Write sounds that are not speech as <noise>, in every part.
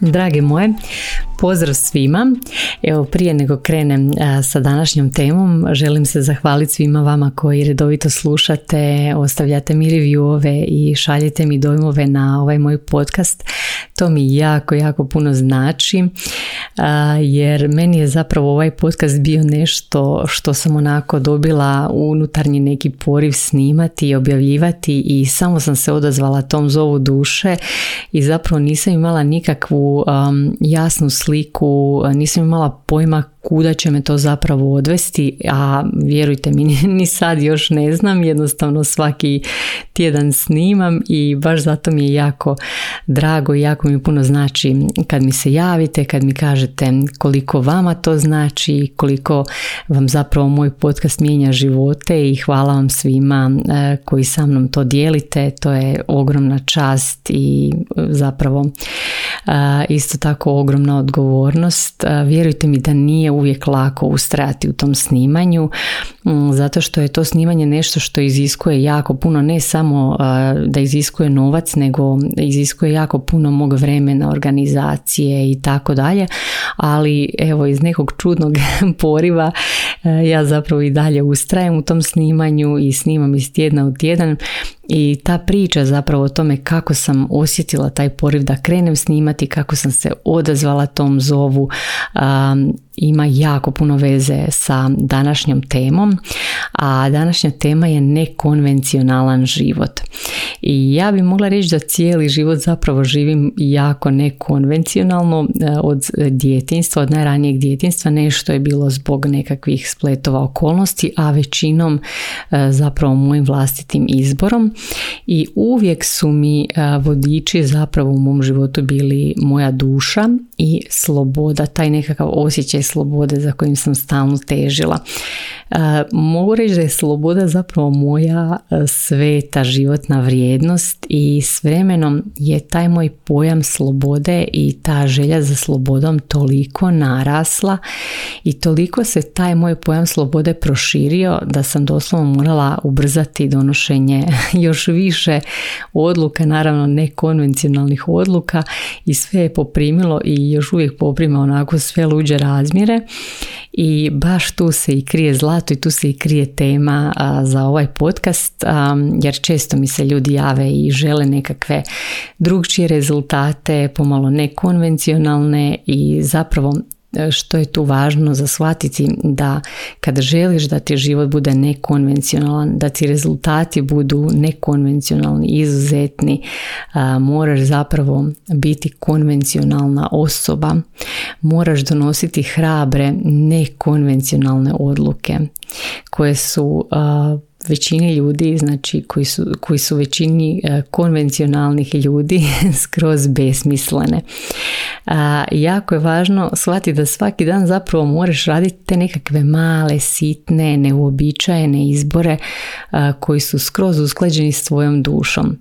Drage moje, pozdrav svima. Evo prije nego krenem sa današnjom temom, želim se zahvaliti svima vama koji redovito slušate, ostavljate mi reviewove i šaljete mi dojmove na ovaj moj podcast. To mi jako, jako puno znači jer meni je zapravo ovaj podcast bio nešto što sam onako dobila unutarnji neki poriv snimati i objavljivati i samo sam se odazvala tom zovu duše i zapravo nisam imala nikakvu jasnu sliku, nisam imala pojma kuda će me to zapravo odvesti, a vjerujte mi <laughs> ni sad još ne znam, jednostavno svaki tjedan snimam i baš zato mi je jako drago i jako mi puno znači kad mi se javite, kad mi kažete koliko vama to znači, koliko vam zapravo moj podcast mijenja živote i hvala vam svima e, koji sa mnom to dijelite, to je ogromna čast i zapravo e, isto tako ogromna odgovornost. E, vjerujte mi da nije uvijek lako ustrajati u tom snimanju mm, zato što je to snimanje nešto što iziskuje jako puno ne samo da iziskuje novac nego iziskuje jako puno mog vremena organizacije i tako dalje ali evo iz nekog čudnog <laughs> poriva ja zapravo i dalje ustrajem u tom snimanju i snimam iz tjedna u tjedan i ta priča zapravo o tome kako sam osjetila taj poriv da krenem snimati, kako sam se odazvala tom zovu, ima jako puno veze sa današnjom temom, a današnja tema je nekonvencionalan život. I ja bi mogla reći da cijeli život zapravo živim jako nekonvencionalno e, od djetinstva, od najranijeg djetinstva, nešto je bilo zbog nekakvih spletova okolnosti, a većinom e, zapravo mojim vlastitim izborom i uvijek su mi vodiči zapravo u mom životu bili moja duša i sloboda, taj nekakav osjećaj slobode za kojim sam stalno težila. E, mogu reći da je sloboda zapravo moja e, sveta životna vrijednost i s vremenom je taj moj pojam slobode i ta želja za slobodom toliko narasla i toliko se taj moj pojam slobode proširio da sam doslovno morala ubrzati donošenje <laughs> još više odluka, naravno nekonvencionalnih odluka i sve je poprimilo i još uvijek poprima onako sve luđe razmjere i baš tu se i krije zlato i tu se i krije tema za ovaj podcast jer često mi se ljudi jave i žele nekakve drugčije rezultate, pomalo nekonvencionalne i zapravo što je tu važno za shvatiti da kada želiš da ti život bude nekonvencionalan, da ti rezultati budu nekonvencionalni, izuzetni, moraš zapravo biti konvencionalna osoba, moraš donositi hrabre nekonvencionalne odluke koje su većini ljudi, znači koji su, koji su većini e, konvencionalnih ljudi <laughs> skroz besmislene. A, jako je važno shvatiti da svaki dan zapravo moraš raditi te nekakve male, sitne, neuobičajene izbore koji su skroz usklađeni s tvojom dušom.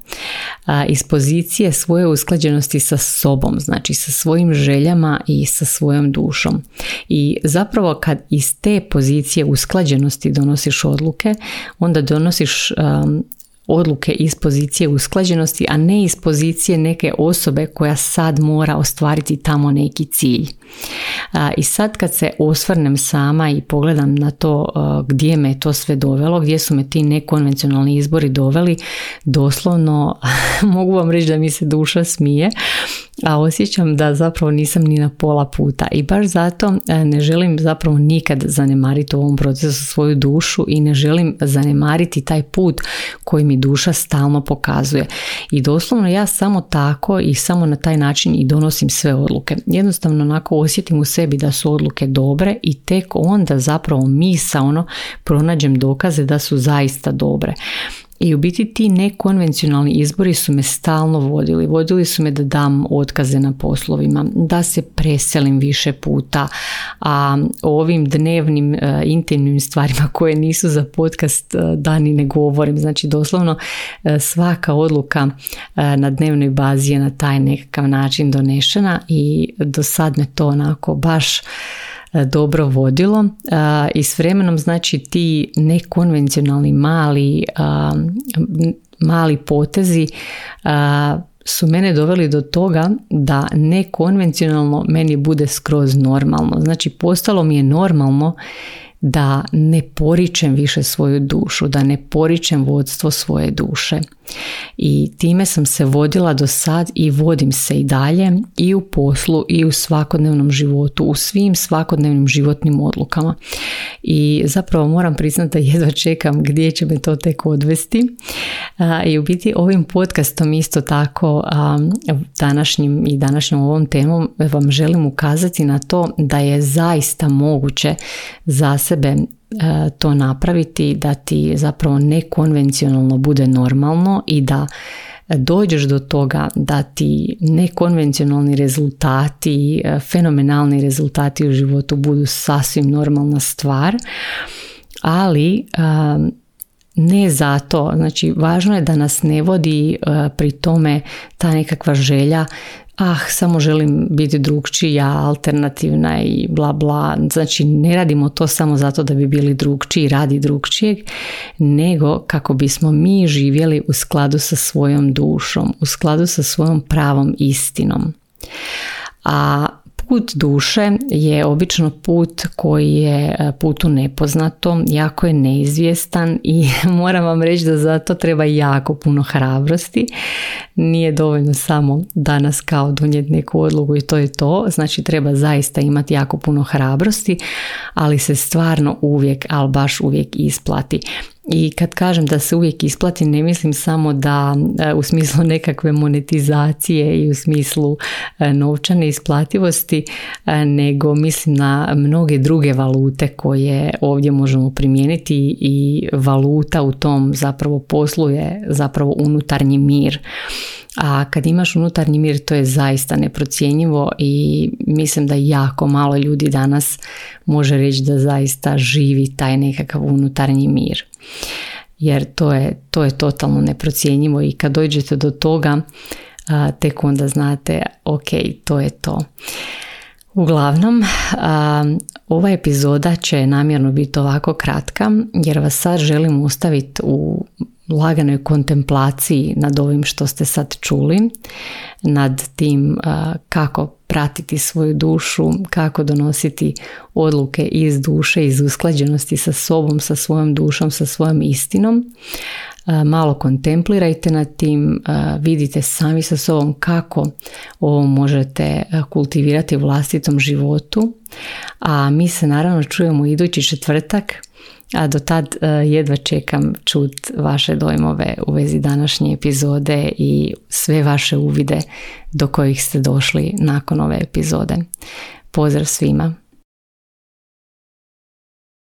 A, iz pozicije svoje usklađenosti sa sobom, znači sa svojim željama i sa svojom dušom. I zapravo kad iz te pozicije usklađenosti donosiš odluke, onda donosiš um, odluke iz pozicije usklađenosti, a ne iz pozicije neke osobe koja sad mora ostvariti tamo neki cilj. I sad kad se osvrnem sama i pogledam na to gdje me to sve dovelo, gdje su me ti nekonvencionalni izbori doveli, doslovno <laughs> mogu vam reći da mi se duša smije, a osjećam da zapravo nisam ni na pola puta i baš zato e, ne želim zapravo nikad zanemariti u ovom procesu svoju dušu i ne želim zanemariti taj put koji mi duša stalno pokazuje. I doslovno ja samo tako i samo na taj način i donosim sve odluke. Jednostavno onako osjetim u sebi da su odluke dobre i tek onda zapravo ono pronađem dokaze da su zaista dobre I u biti ti nekonvencionalni izbori su me stalno vodili. Vodili su me da dam otkaze na poslovima, da se preselim više puta, a o ovim dnevnim e, intimnim stvarima koje nisu za podcast uh, da ni ne govorim. Znači doslovno e, svaka odluka na dnevnoj bazi je na taj nekakav način donešena i do sad me to onako baš E, dobro vodilo i s vremenom znači ti nekonvencionalni mali, mali potezi su mene doveli do toga da nekonvencionalno meni bude skroz normalno. Znači postalo mi je normalno da ne poričem više svoju dušu, da ne poričem vodstvo svoje duše. I time sam se vodila do sad i vodim se i dalje i u poslu i u svakodnevnom životu, u svim svakodnevnim životnim odlukama. I zapravo moram priznati da jedva čekam gdje će me to tek odvesti. I u biti ovim podcastom isto tako današnjim i današnjom ovom temom vam želim ukazati na to da je zaista moguće za sebe E, to napraviti da ti zapravo nekonvencionalno bude normalno i da dođeš do toga da ti nekonvencionalni rezultati, e, fenomenalni rezultati u životu budu sasvim normalna stvar, ali ne zato, znači važno je da nas ne vodi pri tome ta nekakva želja ah, samo želim biti drugčija, alternativna i bla bla. Znači ne radimo to samo zato da bi bili drugčiji, radi drugčijeg, nego kako bismo mi živjeli u skladu sa svojom dušom, u skladu sa svojom pravom istinom. A Put duše je obično put koji je e, put u nepoznato, jako je neizvjestan i <laughs> moram vam reći da za to treba jako puno hrabrosti. Nije dovoljno samo danas kao donijeti neku odluku i to je to, znači treba zaista imati jako puno hrabrosti, ali se stvarno uvijek, ali baš uvijek isplati. I kad kažem da se uvijek isplati, ne mislim samo da e, u smislu nekakve monetizacije i u smislu e, novčane isplativosti, e, nego mislim na mnoge druge valute koje ovdje možemo primijeniti i valuta u tom zapravo poslu je zapravo unutarnji mir. A kad imaš unutarnji mir to je zaista neprocjenjivo i mislim da jako malo ljudi danas može reći da zaista živi taj nekakav unutarnji mir. Jer to je, to je totalno neprocjenjivo i kad dođete do toga tek onda znate ok, to je to. Uglavnom, ova epizoda će namjerno biti ovako kratka jer vas sad želim ostaviti u laganoj kontemplaciji nad ovim što ste sad čuli, nad tim kako pratiti svoju dušu, kako donositi odluke iz duše, iz usklađenosti sa sobom, sa svojom dušom, sa svojom istinom. Malo kontemplirajte nad tim, vidite sami sa sobom kako ovo možete kultivirati u vlastitom životu. A mi se naravno čujemo idući četvrtak a do tad e, jedva čekam čut vaše dojmove u vezi današnje epizode i sve vaše uvide do kojih ste došli nakon ove epizode. Pozdrav svima!